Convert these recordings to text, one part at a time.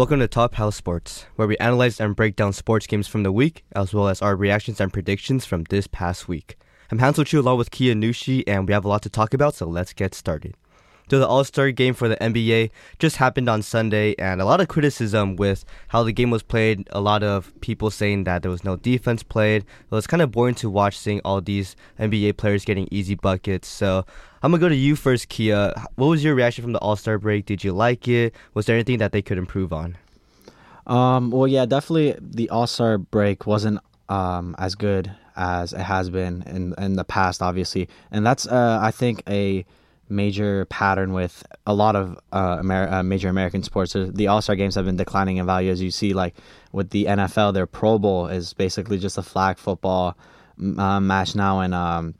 Welcome to Top House Sports, where we analyze and break down sports games from the week, as well as our reactions and predictions from this past week. I'm Hansel Chu along with Kia Nushi, and we have a lot to talk about, so let's get started. So the All Star game for the NBA just happened on Sunday, and a lot of criticism with how the game was played. A lot of people saying that there was no defense played. It was kind of boring to watch seeing all these NBA players getting easy buckets. So I'm gonna go to you first, Kia. What was your reaction from the All Star break? Did you like it? Was there anything that they could improve on? Um, well, yeah, definitely the All Star break wasn't um, as good as it has been in in the past, obviously, and that's uh, I think a major pattern with a lot of uh, Amer- uh, major American sports. The All Star games have been declining in value, as you see. Like with the NFL, their Pro Bowl is basically just a flag football uh, match now, and um,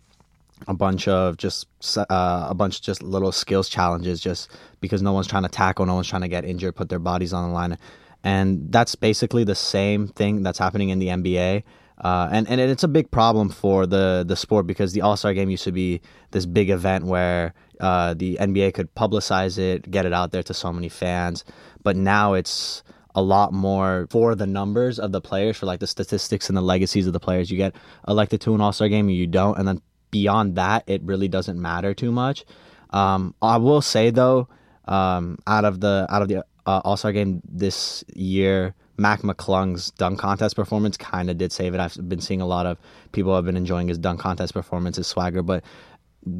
a bunch of just uh, a bunch of just little skills challenges, just because no one's trying to tackle, no one's trying to get injured, put their bodies on the line, and that's basically the same thing that's happening in the NBA. Uh, and and it's a big problem for the the sport because the All Star Game used to be this big event where uh, the NBA could publicize it, get it out there to so many fans. But now it's a lot more for the numbers of the players, for like the statistics and the legacies of the players. You get elected to an All Star game, you don't, and then beyond that, it really doesn't matter too much. Um, I will say though, um, out of the out of the uh, All Star game this year, Mac McClung's dunk contest performance kind of did save it. I've been seeing a lot of people have been enjoying his dunk contest performance, his swagger, but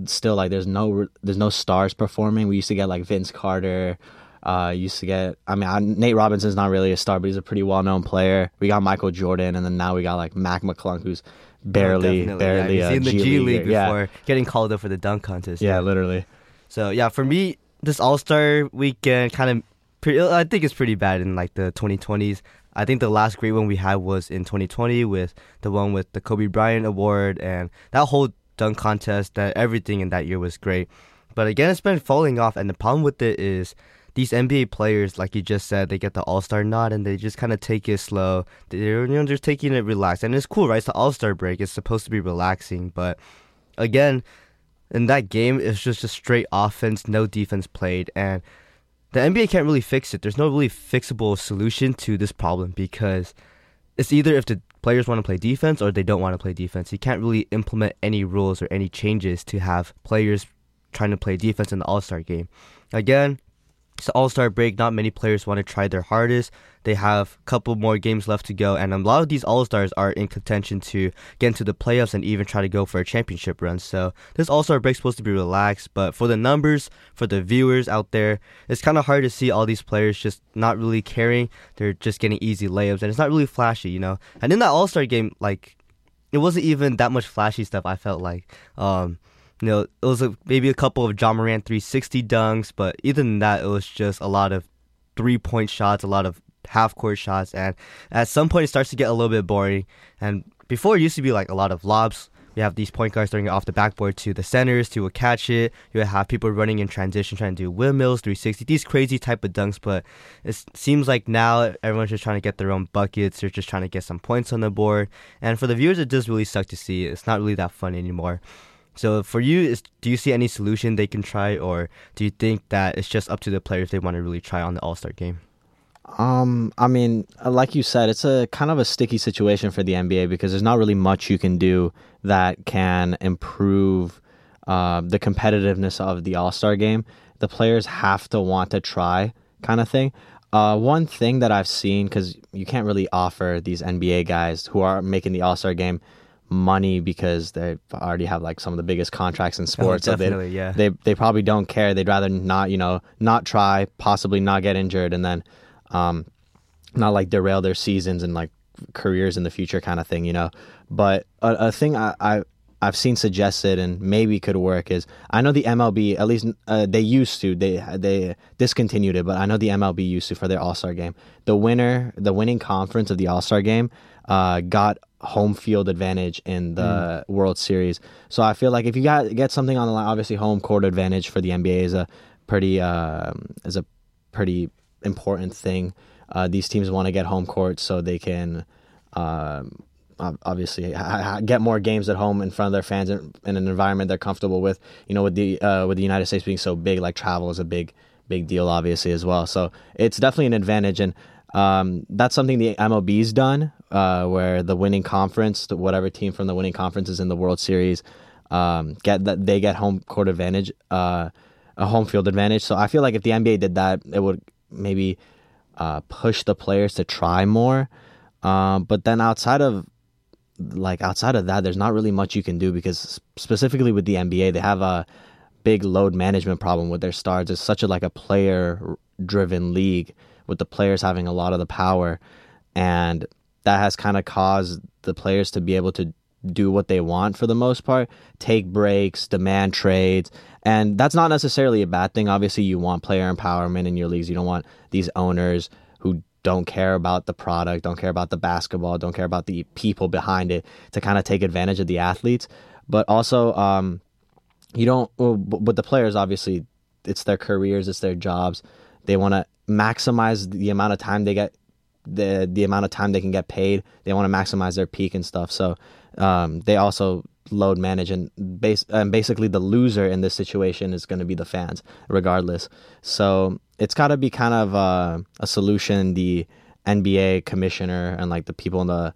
still like there's no there's no stars performing. We used to get like Vince Carter. Uh, used to get. I mean, I, Nate Robinson's not really a star, but he's a pretty well known player. We got Michael Jordan, and then now we got like Mac McClung, who's barely, oh, barely. Yeah, in the G, G League before yeah. getting called up for the dunk contest. Yeah, yeah, literally. So yeah, for me, this All Star weekend kind of, pretty, uh, I think it's pretty bad in like the 2020s. I think the last great one we had was in 2020 with the one with the Kobe Bryant Award, and that whole dunk contest, that everything in that year was great. But again, it's been falling off, and the problem with it is these NBA players, like you just said, they get the All Star nod and they just kind of take it slow. They're you know just taking it relaxed, and it's cool, right? It's the All Star break. It's supposed to be relaxing, but again, in that game, it's just a straight offense, no defense played, and the NBA can't really fix it. There's no really fixable solution to this problem because it's either if the players want to play defense or they don't want to play defense. You can't really implement any rules or any changes to have players trying to play defense in the All Star game. Again, it's All Star break. Not many players want to try their hardest. They have a couple more games left to go, and a lot of these All Stars are in contention to get into the playoffs and even try to go for a championship run. So this All Star break supposed to be relaxed, but for the numbers, for the viewers out there, it's kind of hard to see all these players just not really caring. They're just getting easy layups, and it's not really flashy, you know. And in that All Star game, like it wasn't even that much flashy stuff. I felt like. Um, you know, it was a, maybe a couple of Ja Morant 360 dunks, but even than that, it was just a lot of three point shots, a lot of half court shots, and at some point it starts to get a little bit boring. And before it used to be like a lot of lobs. You have these point guards throwing it off the backboard to the centers to catch it. You have people running in transition trying to do windmills, 360, these crazy type of dunks. But it seems like now everyone's just trying to get their own buckets. They're just trying to get some points on the board. And for the viewers, it does really suck to see. It's not really that fun anymore. So for you, is, do you see any solution they can try, or do you think that it's just up to the players they want to really try on the All Star game? Um, I mean, uh, like you said, it's a kind of a sticky situation for the NBA because there's not really much you can do that can improve uh, the competitiveness of the All Star game. The players have to want to try, kind of thing. Uh, one thing that I've seen because you can't really offer these NBA guys who are making the All Star game money because they already have like some of the biggest contracts in sports. Oh, definitely, so they, yeah. They they probably don't care. They'd rather not, you know, not try, possibly not get injured, and then, um, not like derail their seasons and like careers in the future, kind of thing, you know. But a, a thing I, I I've seen suggested and maybe could work is I know the MLB at least uh, they used to they they discontinued it, but I know the MLB used to for their All Star game. The winner, the winning conference of the All Star game, uh, got home field advantage in the mm. World Series. So I feel like if you got get something on the line, obviously home court advantage for the NBA is a pretty uh, is a pretty important thing. Uh, these teams want to get home court so they can um, obviously get more games at home in front of their fans in, in, an environment they're comfortable with. You know, with the uh, with the United States being so big, like travel is a big big deal, obviously as well. So it's definitely an advantage, and um, that's something the MLB's done, uh, where the winning conference, whatever team from the winning conference is in the World Series, um, get that they get home court advantage, uh, a home field advantage. So I feel like if the NBA did that, it would maybe uh, push the players to try more. Um, but then outside of like outside of that, there's not really much you can do because specifically with the NBA, they have a big load management problem with their stars. It's such a like a player driven league with the players having a lot of the power, and that has kind of caused the players to be able to do what they want for the most part, take breaks, demand trades. And that's not necessarily a bad thing. Obviously, you want player empowerment in your leagues. You don't want these owners who don't care about the product, don't care about the basketball, don't care about the people behind it to kind of take advantage of the athletes. But also, um, you don't, well, but the players, obviously, it's their careers, it's their jobs. They want to maximize the amount of time they get, the the amount of time they can get paid. They want to maximize their peak and stuff. So um, they also load manage and base and basically the loser in this situation is going to be the fans regardless so it's got to be kind of uh, a solution the nba commissioner and like the people in the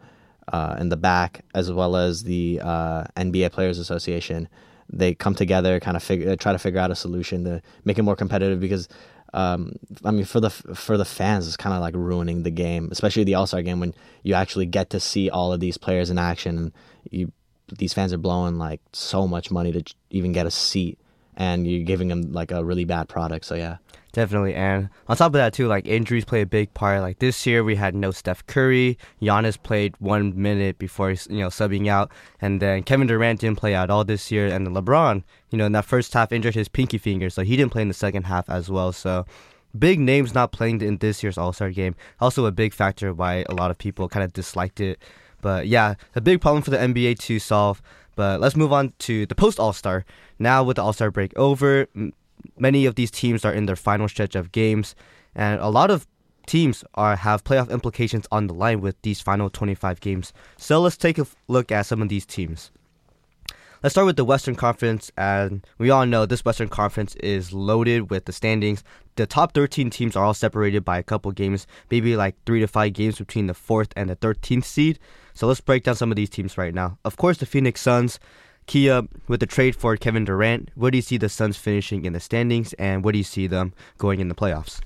uh, in the back as well as the uh, nba players association they come together kind of figure try to figure out a solution to make it more competitive because um, I mean, for the for the fans, it's kind of like ruining the game, especially the All Star game when you actually get to see all of these players in action. And you, these fans are blowing like so much money to even get a seat, and you're giving them like a really bad product. So yeah. Definitely, and on top of that too, like injuries play a big part. Like this year, we had no Steph Curry. Giannis played one minute before you know subbing out, and then Kevin Durant didn't play at all this year. And LeBron, you know, in that first half injured his pinky finger, so he didn't play in the second half as well. So big names not playing in this year's All Star game. Also a big factor why a lot of people kind of disliked it. But yeah, a big problem for the NBA to solve. But let's move on to the post All Star. Now with the All Star break over, many of these teams are in their final stretch of games, and a lot of teams are have playoff implications on the line with these final 25 games. So let's take a look at some of these teams. Let's start with the Western Conference, and we all know this Western Conference is loaded with the standings. The top 13 teams are all separated by a couple games, maybe like three to five games between the fourth and the 13th seed. So let's break down some of these teams right now. Of course, the Phoenix Suns Kia, with the trade for Kevin Durant, where do you see the Suns finishing in the standings, and where do you see them going in the playoffs?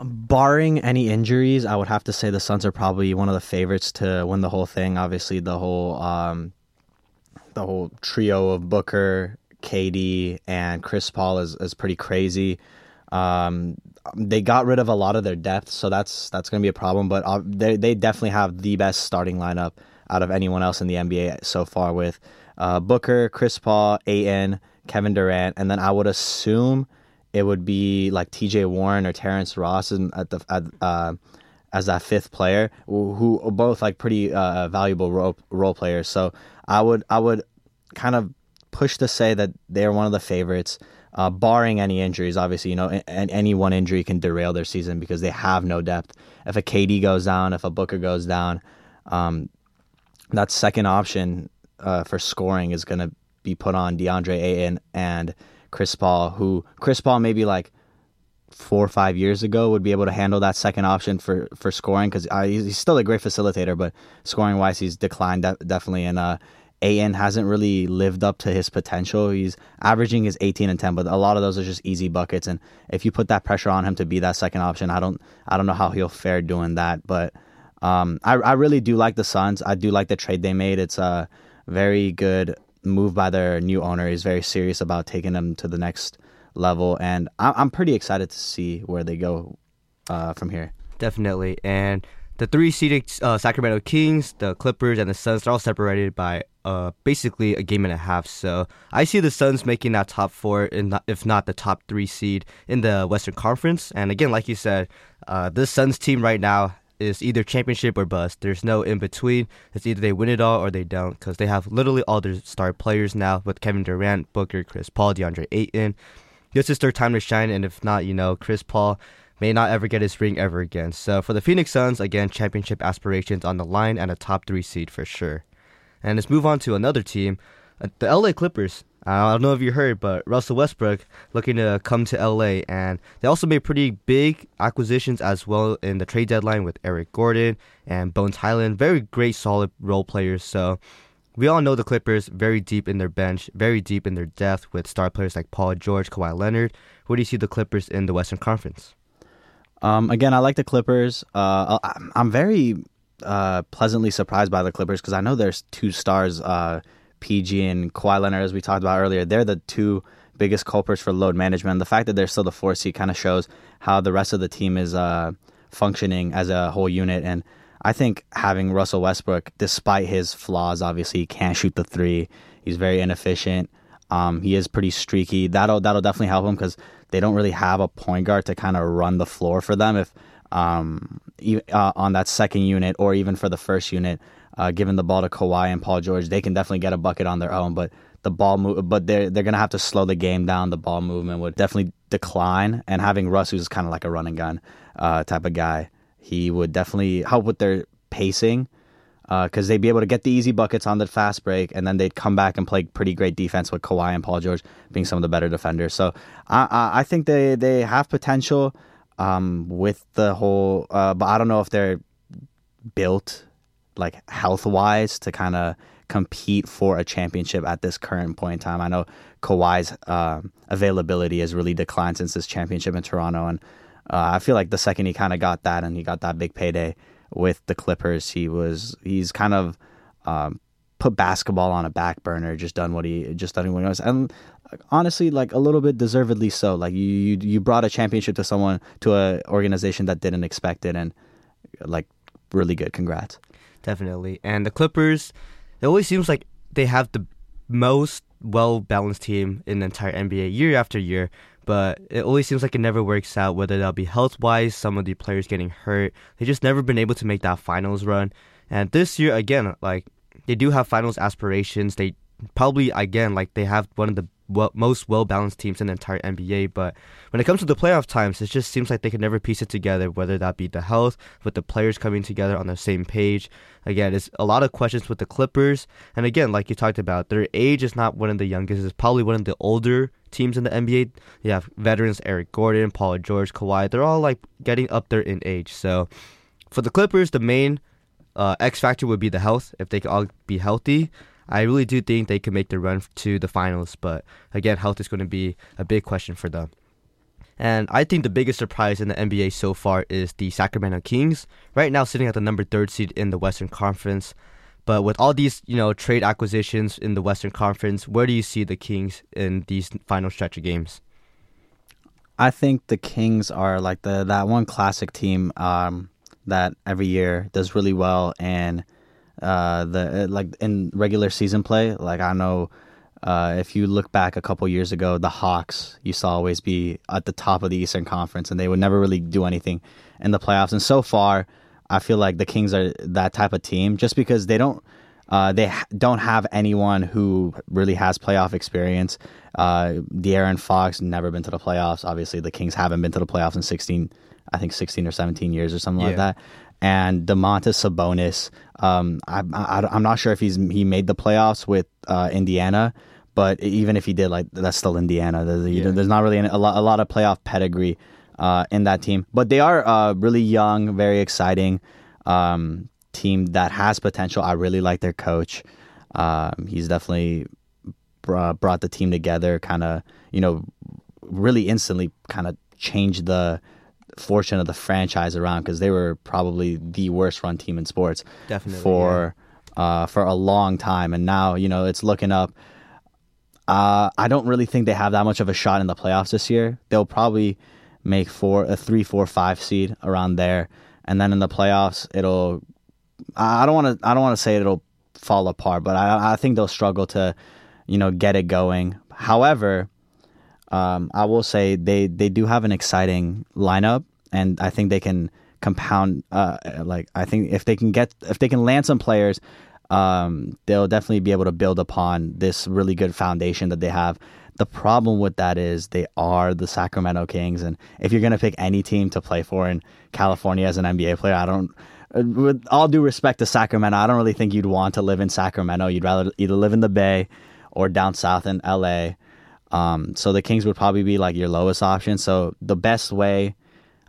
Barring any injuries, I would have to say the Suns are probably one of the favorites to win the whole thing. Obviously, the whole um, the whole trio of Booker, KD, and Chris Paul is is pretty crazy. Um, they got rid of a lot of their depth, so that's that's going to be a problem. But uh, they they definitely have the best starting lineup out of anyone else in the NBA so far with uh, Booker, Chris Paul, Ayton, Kevin Durant, and then I would assume it would be like T.J. Warren or Terrence Ross at the at, uh, as that fifth player, who, who both like pretty uh, valuable role, role players. So I would I would kind of push to say that they're one of the favorites. Uh, barring any injuries, obviously, you know, and any one injury can derail their season because they have no depth. If a KD goes down, if a Booker goes down, um, that second option uh, for scoring is going to be put on DeAndre Ayton and Chris Paul, who Chris Paul maybe like four or five years ago would be able to handle that second option for for scoring because uh, he's still a great facilitator, but scoring wise he's declined de- definitely. And uh, Ayton hasn't really lived up to his potential. He's averaging his 18 and 10, but a lot of those are just easy buckets. And if you put that pressure on him to be that second option, I don't I don't know how he'll fare doing that. But um, I I really do like the Suns. I do like the trade they made. It's uh very good move by their new owner. He's very serious about taking them to the next level, and I'm pretty excited to see where they go uh, from here. Definitely, and the three seeded uh, Sacramento Kings, the Clippers, and the Suns are all separated by uh, basically a game and a half. So I see the Suns making that top four, if not the top three seed in the Western Conference. And again, like you said, uh, this Suns team right now is either championship or bust. There's no in between. It's either they win it all or they don't because they have literally all their star players now with Kevin Durant, Booker, Chris Paul, DeAndre Ayton. This is their time to shine, and if not, you know, Chris Paul may not ever get his ring ever again. So for the Phoenix Suns, again, championship aspirations on the line and a top three seed for sure. And let's move on to another team, uh, the LA Clippers. I don't know if you heard, but Russell Westbrook looking to come to LA, and they also made pretty big acquisitions as well in the trade deadline with Eric Gordon and Bones Hyland. Very great, solid role players. So we all know the Clippers very deep in their bench, very deep in their depth with star players like Paul George, Kawhi Leonard. Where do you see the Clippers in the Western Conference? Um, again, I like the Clippers. Uh, I'm very uh, pleasantly surprised by the Clippers because I know there's two stars. Uh, PG and Kawhi Leonard, as we talked about earlier, they're the two biggest culprits for load management. The fact that they're still the four seed kind of shows how the rest of the team is uh, functioning as a whole unit. And I think having Russell Westbrook, despite his flaws, obviously he can't shoot the three. He's very inefficient. Um, he is pretty streaky. That'll that'll definitely help him because they don't really have a point guard to kind of run the floor for them. If um, uh, on that second unit or even for the first unit, uh, giving the ball to Kawhi and Paul George, they can definitely get a bucket on their own. But the ball move, but they're they're gonna have to slow the game down. The ball movement would definitely decline, and having Russ, who's kind of like a running gun uh, type of guy, he would definitely help with their pacing because uh, they'd be able to get the easy buckets on the fast break, and then they'd come back and play pretty great defense with Kawhi and Paul George being some of the better defenders. So I I think they they have potential um, with the whole, uh, but I don't know if they're built like health wise to kind of compete for a championship at this current point in time. I know Kawhi's uh, availability has really declined since this championship in Toronto, and uh, I feel like the second he kind of got that and he got that big payday with the Clippers, he was he's kind of um, put basketball on a back burner, just done what he just done what he was, and honestly, like a little bit deservedly so. Like you you you brought a championship to someone to an organization that didn't expect it, and like really good. Congrats definitely. And the Clippers, it always seems like they have the most well balanced team in the entire NBA year after year. But it always seems like it never works out, whether that'll be health wise, some of the players getting hurt. They just never been able to make that finals run. And this year, again, like they do have finals aspirations. They probably, again, like they have one of the well, most well balanced teams in the entire NBA. But when it comes to the playoff times, it just seems like they can never piece it together, whether that be the health, with the players coming together on the same page. Again, it's a lot of questions with the Clippers. And again, like you talked about, their age is not one of the youngest, it's probably one of the older teams in the NBA. You have veterans Eric Gordon, Paul George, Kawhi. They're all like getting up there in age. So for the Clippers, the main uh, X factor would be the health. If they can all be healthy, I really do think they can make the run to the finals, but again, health is going to be a big question for them. And I think the biggest surprise in the NBA so far is the Sacramento Kings, right now sitting at the number third seed in the Western Conference. But with all these, you know, trade acquisitions in the Western Conference, where do you see the Kings in these final stretch of games? I think the Kings are like the that one classic team um, that every year does really well and uh, the uh, like in regular season play. Like I know uh, if you look back a couple years ago, the Hawks used to always be at the top of the Eastern Conference, and they would never really do anything in the playoffs. And so far, I feel like the Kings are that type of team, just because they don't. Uh, they don't have anyone who really has playoff experience. Uh, De'Aaron Fox never been to the playoffs. Obviously, the Kings haven't been to the playoffs in sixteen, I think sixteen or seventeen years or something yeah. like that and Domantas Sabonis. Um, I, I, am not sure if he's he made the playoffs with uh, Indiana, but even if he did, like that's still Indiana. There's, yeah. there's not really a lot, a lot of playoff pedigree uh, in that team, but they are uh, really young, very exciting um, team that has potential. I really like their coach. Um, he's definitely brought the team together, kind of you know, really instantly kind of changed the fortune of the franchise around because they were probably the worst run team in sports Definitely, for yeah. uh, for a long time, and now you know it's looking up. Uh, I don't really think they have that much of a shot in the playoffs this year. They'll probably make four a three, four, five seed around there, and then in the playoffs, it'll. I don't want to. I don't want to say it'll fall apart, but I, I think they'll struggle to, you know, get it going. However, um, I will say they they do have an exciting lineup, and I think they can compound. Uh, like I think if they can get if they can land some players, um, they'll definitely be able to build upon this really good foundation that they have. The problem with that is they are the Sacramento Kings, and if you're gonna pick any team to play for in California as an NBA player, I don't. Uh, with all due respect to Sacramento, I don't really think you'd want to live in Sacramento. You'd rather either live in the Bay or down south in LA. Um, so the Kings would probably be like your lowest option. So the best way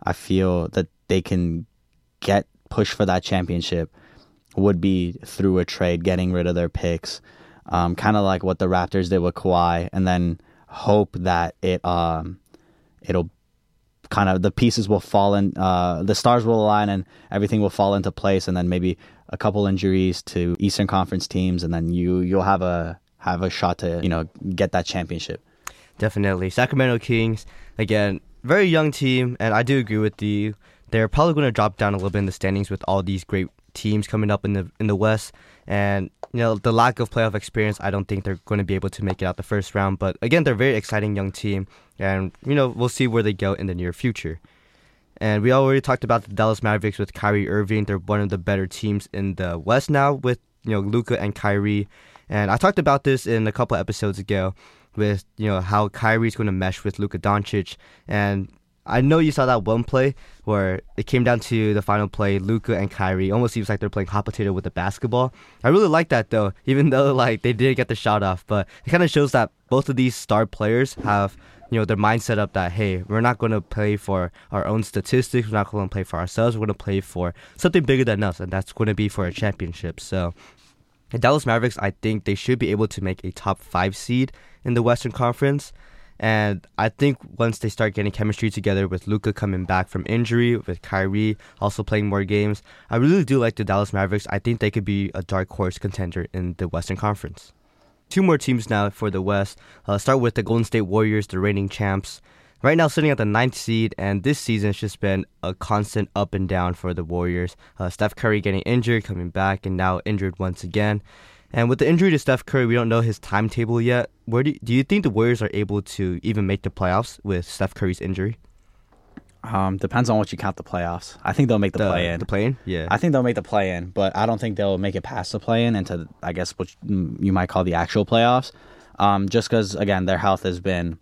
I feel that they can get push for that championship would be through a trade, getting rid of their picks, um, kind of like what the Raptors did with Kawhi, and then hope that it um, it'll kind of the pieces will fall in, uh, the stars will align, and everything will fall into place, and then maybe a couple injuries to Eastern Conference teams, and then you you'll have a have a shot to you know get that championship. Definitely, Sacramento Kings again, very young team, and I do agree with you. They're probably going to drop down a little bit in the standings with all these great teams coming up in the in the West, and you know the lack of playoff experience. I don't think they're going to be able to make it out the first round. But again, they're a very exciting young team, and you know we'll see where they go in the near future. And we already talked about the Dallas Mavericks with Kyrie Irving. They're one of the better teams in the West now with you know Luka and Kyrie. And I talked about this in a couple episodes ago with you know how Kyrie's going to mesh with Luka Doncic, and I know you saw that one play where it came down to the final play. Luka and Kyrie almost seems like they're playing hot potato with the basketball. I really like that though, even though like they did get the shot off. But it kind of shows that both of these star players have you know their mindset up that hey, we're not going to play for our own statistics. We're not going to play for ourselves. We're going to play for something bigger than us, and that's going to be for a championship. So. The Dallas Mavericks, I think they should be able to make a top five seed in the Western Conference. And I think once they start getting chemistry together with Luka coming back from injury, with Kyrie also playing more games, I really do like the Dallas Mavericks. I think they could be a dark horse contender in the Western Conference. Two more teams now for the West. Uh, start with the Golden State Warriors, the reigning champs. Right now, sitting at the ninth seed, and this season has just been a constant up and down for the Warriors. Uh, Steph Curry getting injured, coming back, and now injured once again. And with the injury to Steph Curry, we don't know his timetable yet. Where do you, do you think the Warriors are able to even make the playoffs with Steph Curry's injury? Um, depends on what you count the playoffs. I think they'll make the, The play in. The play in? Yeah. I think they'll make the play in, but I don't think they'll make it past the play in into I guess what you might call the actual playoffs. Um, just because again their health has been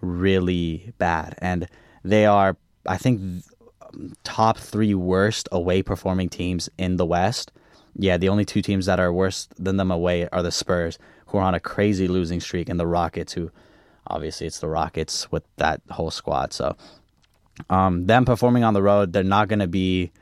really bad, and they are I think top three worst away performing teams in the West. Yeah, the only two teams that are worse than them away are the Spurs, who are on a crazy losing streak, and the Rockets, who obviously it's the Rockets with that whole squad. So um, them performing on the road, they're not going to be,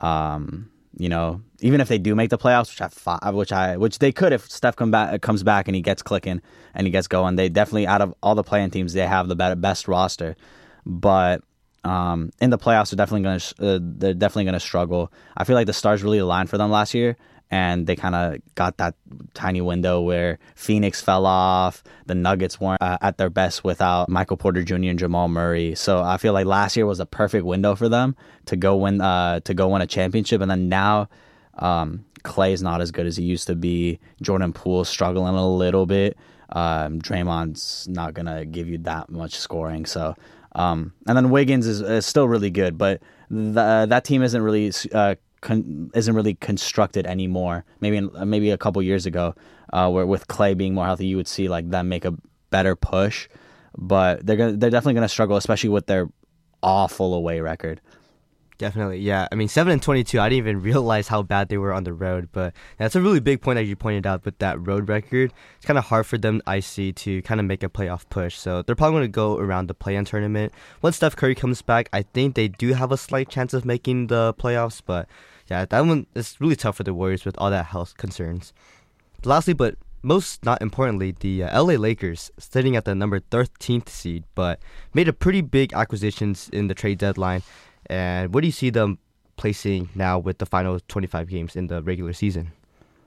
um, you know, even if they do make the playoffs, which I which I which they could if Steph come back comes back and he gets clicking and he gets going. They definitely out of all the play-in teams, they have the best roster, but. Um, in the playoffs, they're definitely gonna uh, they're definitely gonna struggle. I feel like the stars really aligned for them last year, and they kind of got that tiny window where Phoenix fell off. The Nuggets weren't uh, at their best without Michael Porter Jr. and Jamal Murray. So I feel like last year was a perfect window for them to go win uh, to go win a championship. And then now um, Clay is not as good as he used to be. Jordan Poole's struggling a little bit. Um, Draymond's not gonna give you that much scoring. So um, and then Wiggins is, is, still really good, but the, that team isn't really uh, con- isn't really constructed anymore. Maybe maybe a couple years ago, uh, where with Clay being more healthy, you would see like them make a better push. But they're gonna, they're definitely to struggle, especially with their awful away record. Definitely, yeah. I mean, seven and twenty-two. I didn't even realize how bad they were on the road, but that's a really big point that you pointed out with that road record. It's kind of hard for them, I see, to kind of make a playoff push. So they're probably going to go around the play-in tournament. Once Steph Curry comes back, I think they do have a slight chance of making the playoffs. But yeah, that one is really tough for the Warriors with all that health concerns. Lastly, but most not importantly, the uh, LA Lakers sitting at the number 13th seed, but made a pretty big acquisitions in the trade deadline. And what do you see them placing now with the final 25 games in the regular season?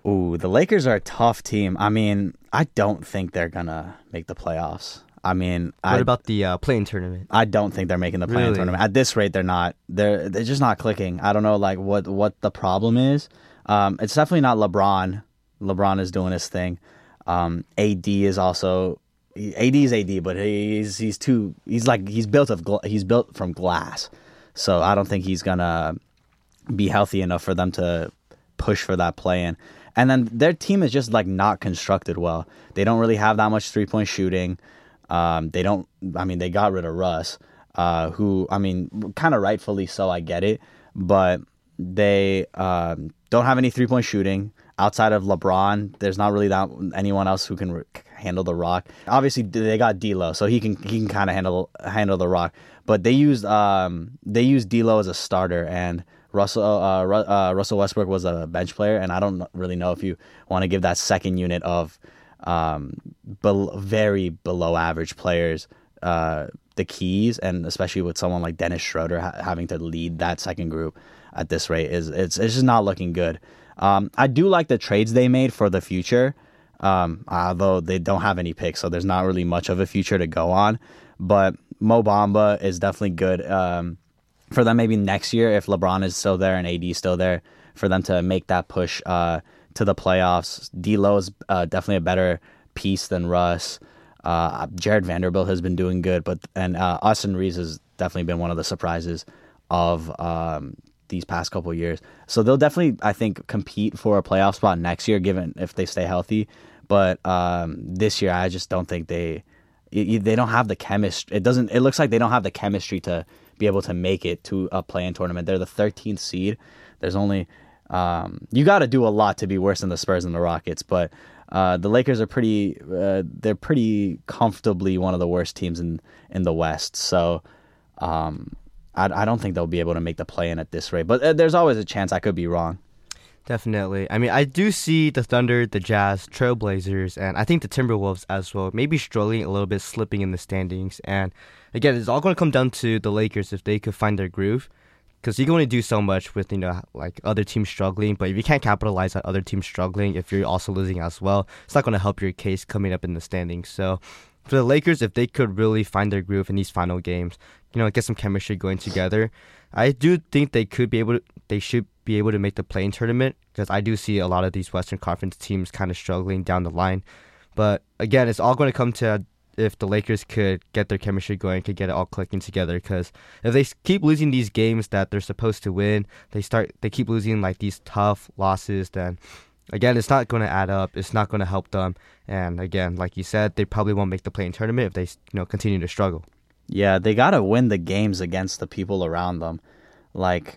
Ooh, the Lakers are a tough team. I mean, I don't think they're gonna make the playoffs. I mean, what I, about the uh, play-in tournament? I don't think they're making the play-in Really? tournament. At this rate, they're not. They're they're just not clicking. I don't know like what what the problem is. Um, it's definitely not LeBron. LeBron is doing his thing. Um, AD is also AD is AD, but he's he's too he's like he's built of gla- he's built from glass. So I don't think he's gonna be healthy enough for them to push for that play in. And then their team is just like not constructed well. They don't really have that much three point shooting. Um, they don't. I mean, they got rid of Russ, uh, who I mean, kind of rightfully so. I get it, but they um, don't have any three point shooting outside of LeBron. There's not really that anyone else who can re- handle the rock. Obviously, they got D'Lo, so he can he can kind of handle handle the rock. But they used um they used D'Lo as a starter and. Russell uh, uh, Russell Westbrook was a bench player, and I don't really know if you want to give that second unit of um, be- very below average players uh, the keys, and especially with someone like Dennis Schroeder ha- having to lead that second group at this rate is it's it's just not looking good. Um, I do like the trades they made for the future, um, although they don't have any picks, so there's not really much of a future to go on. But Mo Bamba is definitely good um, for them. Maybe next year, if LeBron is still there and AD is still there, for them to make that push uh, to the playoffs. D'Lo is uh, definitely a better piece than Russ. Uh, Jarred Vanderbilt has been doing good, but and uh, Austin Reaves has definitely been one of the surprises of um, these past couple years. So they'll definitely, I think, compete for a playoff spot next year, given if they stay healthy. But um, this year, I just don't think they they don't have the chemistry. It doesn't. It looks like they don't have the chemistry to be able to make it to a play-in tournament. They're the 13th seed. There's only um, you got to do a lot to be worse than the Spurs and the Rockets, but uh, the Lakers are pretty. Uh, they're pretty comfortably one of the worst teams in in the West. So. Um, I, don't think they'll be able to make the play in at this rate, but uh, there's always a chance I could be wrong. Definitely. I mean, I do see the Thunder, the Jazz, Trailblazers, and I think the Timberwolves as well, maybe struggling a little bit, slipping in the standings. And again, it's all going to come down to the Lakers if they could find their groove because you can only do so much with you know like other teams struggling. But if you can't capitalize on other teams struggling, if you're also losing as well, it's not going to help your case coming up in the standings. So for the Lakers, if they could really find their groove in these final games, you know, get some chemistry going together, I do think they could be able to. They should be able to make the play-in tournament because I do see a lot of these Western Conference teams kind of struggling down the line. But again, it's all going to come to if the Lakers could get their chemistry going, could get it all clicking together. Because if they keep losing these games that they're supposed to win, they start they keep losing like these tough losses. Then again, it's not going to add up. It's not going to help them. And again, like you said, they probably won't make the play-in tournament if they you know continue to struggle. Yeah, they got to win the games against the people around them. Like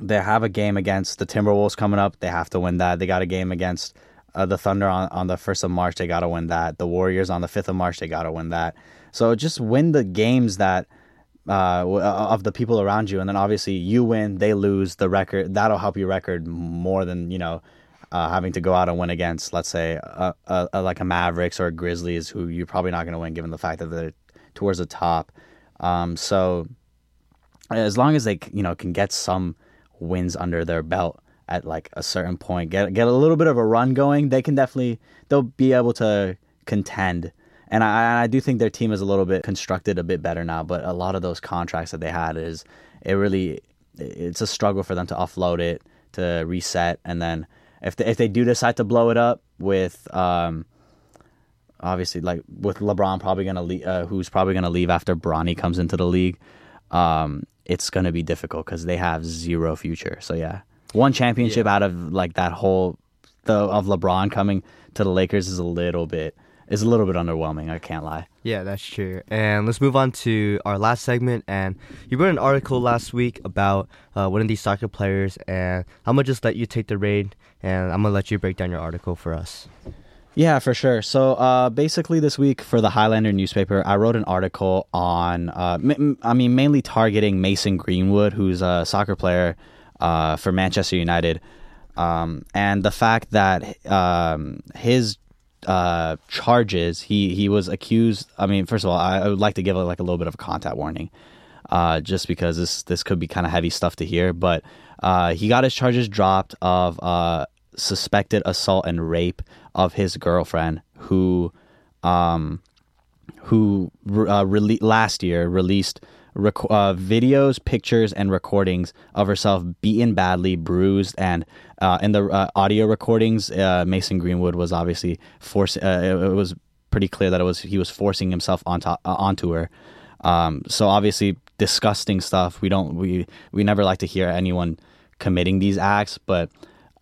they have a game against the Timberwolves coming up. They have to win that. They got a game against uh, the Thunder on, on the 1st of March, they got to win that. The Warriors on the 5th of March, they got to win that. So just win the games that uh, uh, of the people around you. And then obviously you win, they lose the record. That'll help your record more than, you know, uh, having to go out and win against, let's say, a, a, a, like a Mavericks or a Grizzlies, who you're probably not going to win given the fact that they're towards the top. Um, so as long as they, you know, can get some wins under their belt, at like a certain point, get get a little bit of a run going, they can definitely they'll be able to contend. And I, I do think their team is a little bit constructed a bit better now, but a lot of those contracts that they had is it really it's a struggle for them to offload it to reset, and then if they, if they do decide to blow it up with um, obviously like with LeBron probably gonna leave, uh, who's probably gonna leave after Bronny comes into the league, um, it's gonna be difficult because they have zero future. So yeah, one championship yeah. out of like that whole the of LeBron coming to the Lakers is a little bit is a little bit underwhelming. I can't lie. Yeah, that's true. And let's move on to our last segment. And you wrote an article last week about uh, one of these soccer players, and I'm gonna just let you take the reign, and I'm gonna let you break down your article for us. Yeah, for sure. So uh, basically, this week for the Highlander newspaper, I wrote an article on, uh, m- I mean, mainly targeting Mason Greenwood, who's a soccer player uh, for Manchester United, um, and the fact that um, his uh, charges he he was accused. I mean, first of all, I, I would like to give like a little bit of a contact warning, uh, just because this this could be kind of heavy stuff to hear. But uh, he got his charges dropped of suspected assault and rape of his girlfriend, who um, who uh, rele- last year released rec- uh, videos, pictures, and recordings of herself beaten badly, bruised, and uh, in the uh, audio recordings, uh, Mason Greenwood was obviously forced. Uh, it, it, was pretty clear that it was he was forcing himself onto onto her. Um, so obviously, disgusting stuff. We don't we we never like to hear anyone committing these acts, but.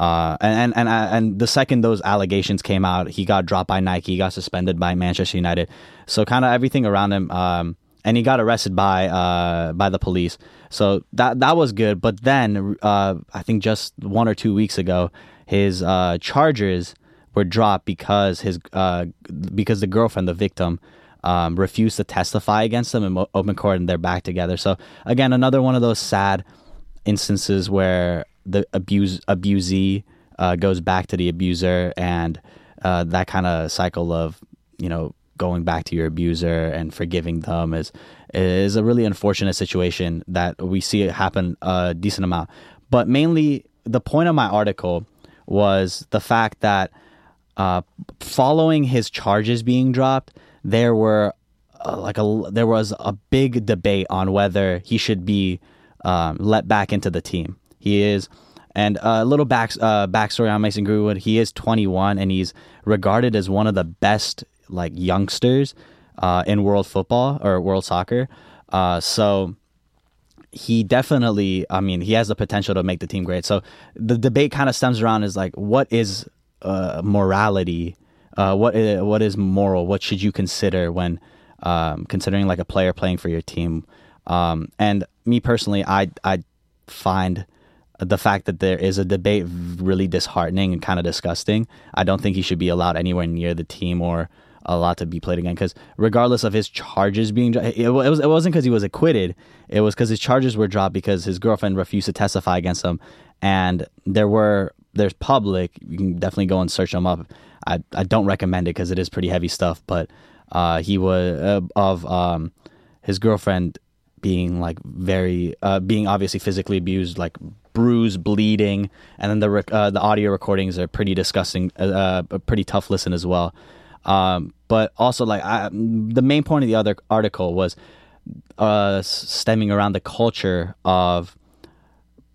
Uh, and and and the second those allegations came out, he got dropped by Nike, he got suspended by Manchester United. So kind of everything around him um, and he got arrested by uh, by the police. So that that was good. But then uh, I think just one or two weeks ago, his uh, charges were dropped because his uh, because the girlfriend, the victim, um, refused to testify against them in open court, and they're back together. So again, another one of those sad instances where the abuse abusee uh, goes back to the abuser, and uh, that kind of cycle of you know going back to your abuser and forgiving them is is a really unfortunate situation that we see it happen a decent amount. But mainly, the point of my article was the fact that uh, following his charges being dropped, there were uh, like a there was a big debate on whether he should be um, let back into the team. He is, and a little back uh, backstory on Mason Greenwood. He is 21 and he's regarded as one of the best like youngsters uh, in world football or world soccer. Uh, so he definitely, I mean, he has the potential to make the team great. So the debate kind of stems around is like, what is uh, morality? Uh, what is, what is moral? What should you consider when um, considering like a player playing for your team? Um, and me personally, I I find the fact that there is a debate really disheartening and kind of disgusting. I don't think he should be allowed anywhere near the team or a lot to be played again because regardless of his charges being it, it was it wasn't because he was acquitted it was because his charges were dropped because his girlfriend refused to testify against him and there were there's public you can definitely go and search them up I, I don't recommend it because it is pretty heavy stuff but uh, he was uh, of um, his girlfriend being like very uh, being obviously physically abused like bruised bleeding and then the rec- uh, the audio recordings are pretty disgusting uh, uh, a pretty tough listen as well um, but also, like I, the main point of the other article was uh, stemming around the culture of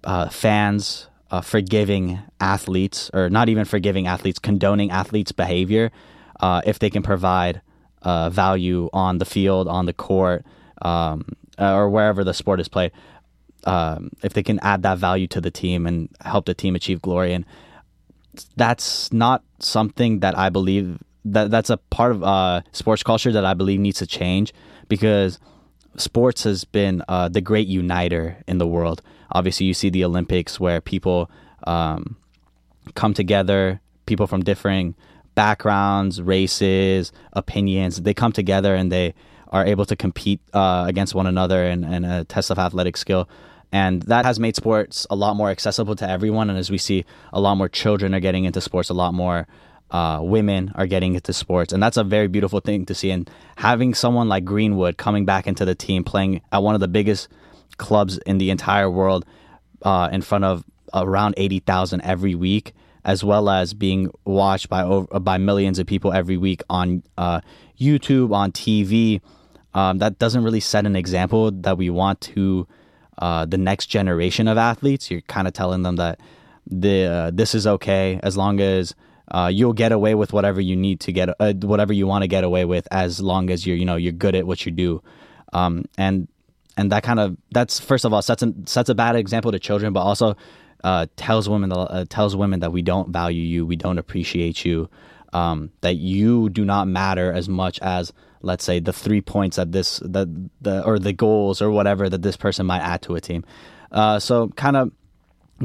uh, fans uh, forgiving athletes, or not even forgiving athletes, condoning athletes' behavior uh, if they can provide uh, value on the field, on the court, um, or wherever the sport is played. Um, if they can add that value to the team and help the team achieve glory, and that's not something that I believe that that's a part of uh, sports culture that I believe needs to change because sports has been uh, the great uniter in the world. Obviously, you see the Olympics where people um, come together, people from differing backgrounds, races, opinions. They come together and they are able to compete uh, against one another in, in a test of athletic skill. And that has made sports a lot more accessible to everyone. And as we see, a lot more children are getting into sports, a lot more uh, women are getting into sports, and that's a very beautiful thing to see. And having someone like Greenwood coming back into the team, playing at one of the biggest clubs in the entire world, uh, in front of around eighty thousand every week, as well as being watched by over, by millions of people every week on uh, YouTube, on TV. Um, that doesn't really set an example that we want to uh, the next generation of athletes. You're kind of telling them that the uh, this is okay as long as uh, you'll get away with whatever you need to get uh, whatever you want to get away with as long as you're you know you're good at what you do um, and and that kind of that's first of all sets a, sets a bad example to children but also uh, tells women uh, tells women that we don't value you we don't appreciate you um, that you do not matter as much as let's say the three points that this the the or the goals or whatever that this person might add to a team uh, so kind of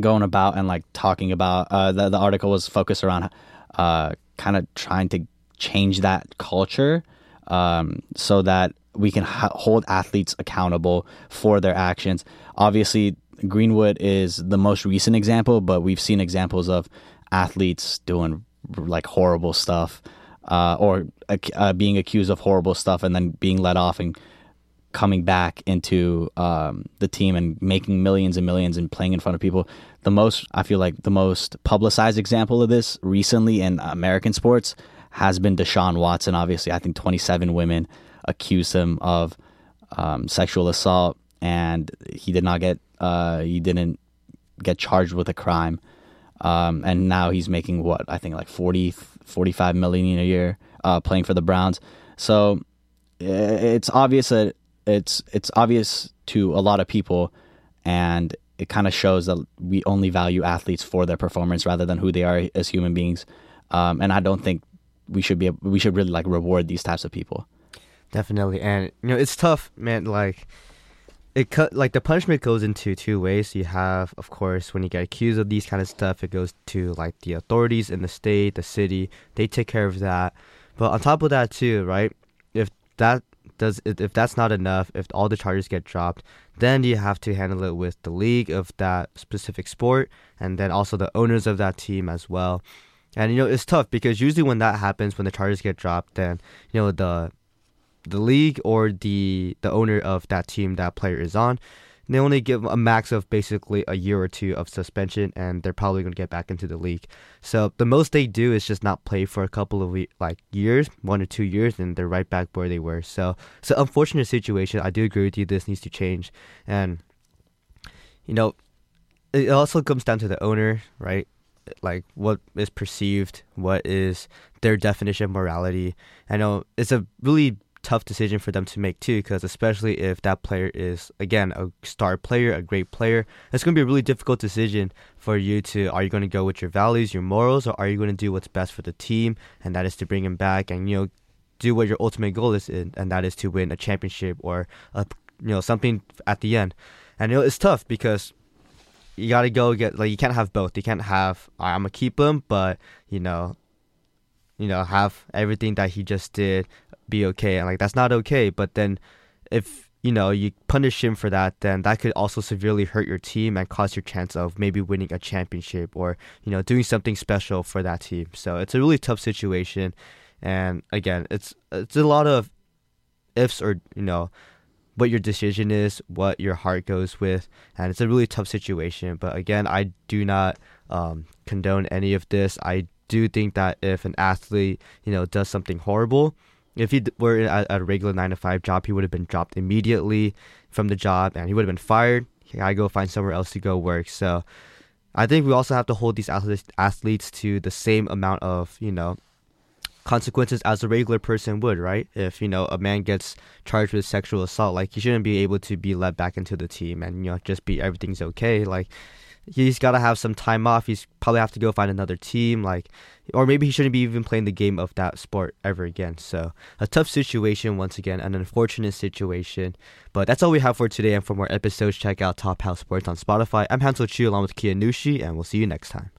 going about and like talking about uh, the, the article was focused around uh, kind of trying to change that culture um, so that we can ha- hold athletes accountable for their actions. Obviously, Greenwood is the most recent example, but we've seen examples of athletes doing like horrible stuff uh, or uh, being accused of horrible stuff and then being let off and coming back into um, the team and making millions and millions and playing in front of people. The most, I feel like, the most publicized example of this recently in American sports has been Deshaun Watson. Obviously, I think 27 women accused him of um, sexual assault, and he did not get, uh, he didn't get charged with a crime. Um, and now he's making what I think like 40, 45 million a year uh, playing for the Browns. So it's obvious that it's it's obvious to a lot of people, and it kind of shows that we only value athletes for their performance rather than who they are as human beings. Um, and I don't think we should be we should really like reward these types of people. Definitely, and you know it's tough, man. Like it cut like the punishment goes into two ways. You have, of course, when you get accused of these kind of stuff, it goes to like the authorities in the state, the city. They take care of that. But on top of that, too, right? If that does, if that's not enough, if all the charges get dropped, then you have to handle it with the league of that specific sport, and then also the owners of that team as well. And you know, it's tough because usually when that happens, when the charges get dropped, then you know the the league or the the owner of that team that player is on, they only give a max of basically a year or two of suspension, and they're probably going to get back into the league. So the most they do is just not play for a couple of like years, one or two years, and they're right back where they were. So it's an unfortunate situation. I do agree with you. This needs to change, and you know, it also comes down to the owner, right? Like what is perceived, what is their definition of morality. I know it's a really tough decision for them to make too, because especially if that player is again a star player, a great player, it's going to be a really difficult decision for you to. Are you going to go with your values, your morals, or are you going to do what's best for the team, and that is to bring him back and you know do what your ultimate goal is, and that is to win a championship or a you know something at the end. And you know it's tough because you got to go get like you can't have both. You can't have I'm gonna keep him, but you know you know, have everything that he just did be okay and like that's not okay but then if you know you punish him for that then that could also severely hurt your team and cause your chance of maybe winning a championship or you know doing something special for that team. So it's a really tough situation and again it's it's a lot of ifs or you know what your decision is what your heart goes with and it's a really tough situation. But again i do not um, condone any of this. I do think that if an athlete you know does something horrible if he were at, a regular nine to five job, he would have been dropped immediately from the job, and he would have been fired. He gotta go find somewhere else to go work. So, I think we also have to hold these athletes to the same amount of you know consequences as a regular person would, right? If you know a man gets charged with sexual assault, like he shouldn't be able to be let back into the team and you know just be everything's okay. Like he's got to have some time off. He's probably have to go find another team, like, or maybe he shouldn't be even playing the game of that sport ever again. So a tough situation once again, an unfortunate situation. But that's all we have for today. And for more episodes, check out Top House Sports on Spotify. I'm Hansel Chu along with Kia Nushi, and we'll see you next time.